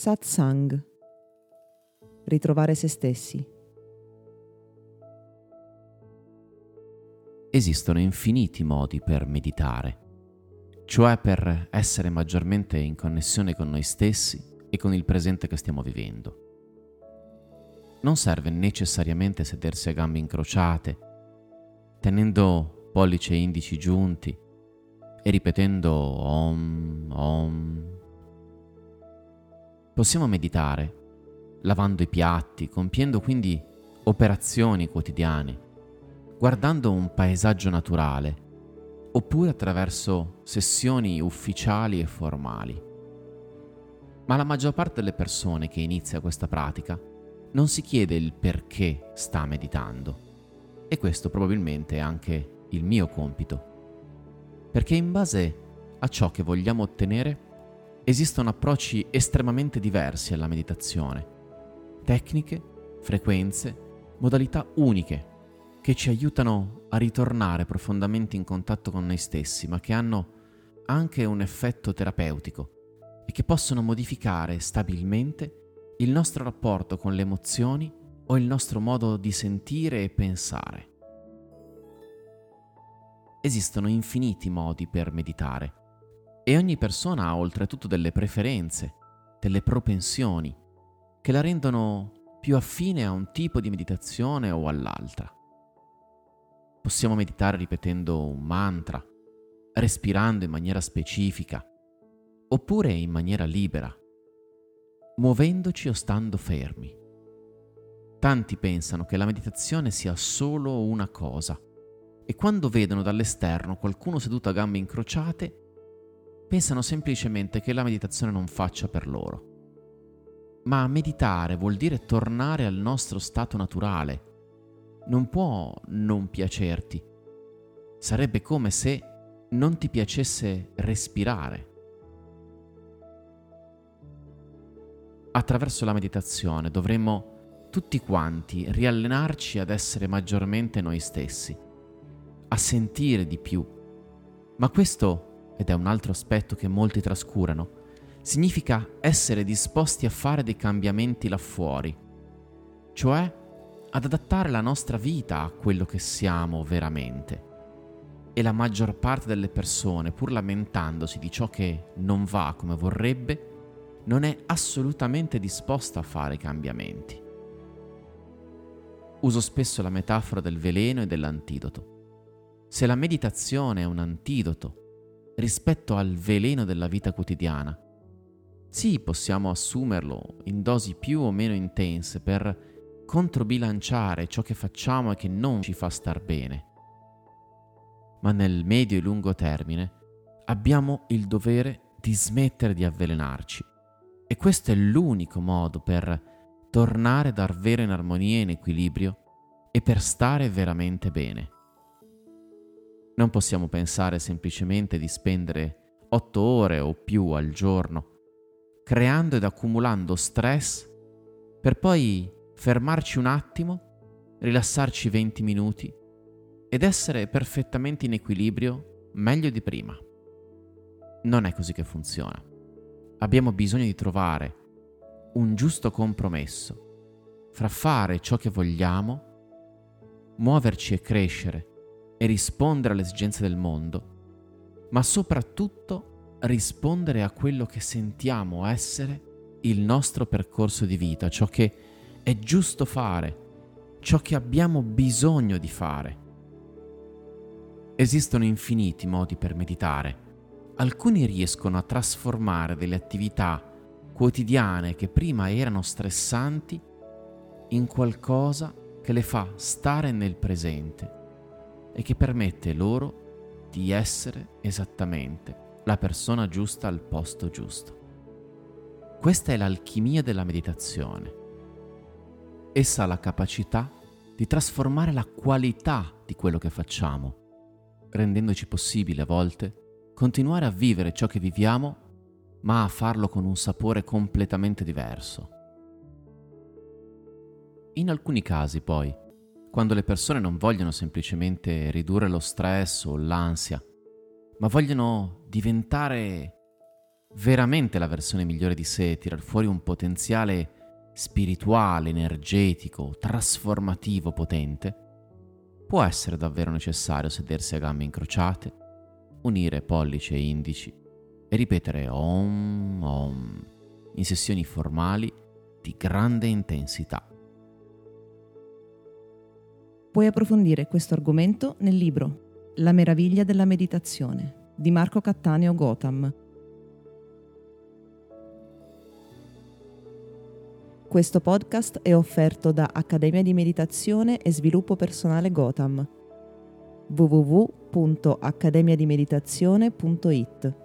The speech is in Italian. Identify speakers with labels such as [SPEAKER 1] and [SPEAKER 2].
[SPEAKER 1] Satsang. Ritrovare se stessi.
[SPEAKER 2] Esistono infiniti modi per meditare, cioè per essere maggiormente in connessione con noi stessi e con il presente che stiamo vivendo. Non serve necessariamente sedersi a gambe incrociate, tenendo pollice e indici giunti e ripetendo om, om, Possiamo meditare, lavando i piatti, compiendo quindi operazioni quotidiane, guardando un paesaggio naturale, oppure attraverso sessioni ufficiali e formali. Ma la maggior parte delle persone che inizia questa pratica non si chiede il perché sta meditando. E questo probabilmente è anche il mio compito. Perché in base a ciò che vogliamo ottenere, esistono approcci estremamente diversi alla meditazione, tecniche, frequenze, modalità uniche che ci aiutano a ritornare profondamente in contatto con noi stessi, ma che hanno anche un effetto terapeutico e che possono modificare stabilmente il nostro rapporto con le emozioni o il nostro modo di sentire e pensare. Esistono infiniti modi per meditare e ogni persona ha oltretutto delle preferenze, delle propensioni, che la rendono più affine a un tipo di meditazione o all'altra. Possiamo meditare ripetendo un mantra, respirando in maniera specifica, oppure in maniera libera, muovendoci o stando fermi. Tanti pensano che la meditazione sia solo una cosa e quando vedono dall'esterno qualcuno seduto a gambe incrociate pensano semplicemente che la meditazione non faccia per loro. Ma meditare vuol dire tornare al nostro stato naturale. Non può non piacerti. Sarebbe come se non ti piacesse respirare. Attraverso la meditazione dovremmo tutti quanti riallenarci ad essere maggiormente noi stessi, a sentire di più. Ma questo ed è un altro aspetto che molti trascurano, significa essere disposti a fare dei cambiamenti là fuori, cioè ad adattare la nostra vita a quello che siamo veramente. E la maggior parte delle persone, pur lamentandosi di ciò che non va come vorrebbe, non è assolutamente disposta a fare cambiamenti. Uso spesso la metafora del veleno e dell'antidoto. Se la meditazione è un antidoto rispetto al veleno della vita quotidiana. Sì, possiamo assumerlo in dosi più o meno intense per controbilanciare ciò che facciamo e che non ci fa star bene. Ma nel medio e lungo termine abbiamo il dovere di smettere di avvelenarci. E questo è l'unico modo per tornare davvero in armonia e in equilibrio e per stare veramente bene. Non possiamo pensare semplicemente di spendere otto ore o più al giorno creando ed accumulando stress per poi fermarci un attimo, rilassarci 20 minuti ed essere perfettamente in equilibrio meglio di prima. Non è così che funziona. Abbiamo bisogno di trovare un giusto compromesso fra fare ciò che vogliamo, muoverci e crescere e rispondere alle esigenze del mondo, ma soprattutto rispondere a quello che sentiamo essere il nostro percorso di vita, ciò che è giusto fare, ciò che abbiamo bisogno di fare. Esistono infiniti modi per meditare. Alcuni riescono a trasformare delle attività quotidiane che prima erano stressanti in qualcosa che le fa stare nel presente e che permette loro di essere esattamente la persona giusta al posto giusto. Questa è l'alchimia della meditazione. Essa ha la capacità di trasformare la qualità di quello che facciamo, rendendoci possibile a volte continuare a vivere ciò che viviamo, ma a farlo con un sapore completamente diverso. In alcuni casi, poi, quando le persone non vogliono semplicemente ridurre lo stress o l'ansia, ma vogliono diventare veramente la versione migliore di sé, tirar fuori un potenziale spirituale, energetico, trasformativo, potente, può essere davvero necessario sedersi a gambe incrociate, unire pollice e indici e ripetere Om Om in sessioni formali di grande intensità.
[SPEAKER 1] Puoi approfondire questo argomento nel libro La meraviglia della meditazione di Marco Cattaneo Gotham. Questo podcast è offerto da Accademia di Meditazione e Sviluppo Personale Gotham www.accademiadimeditazione.it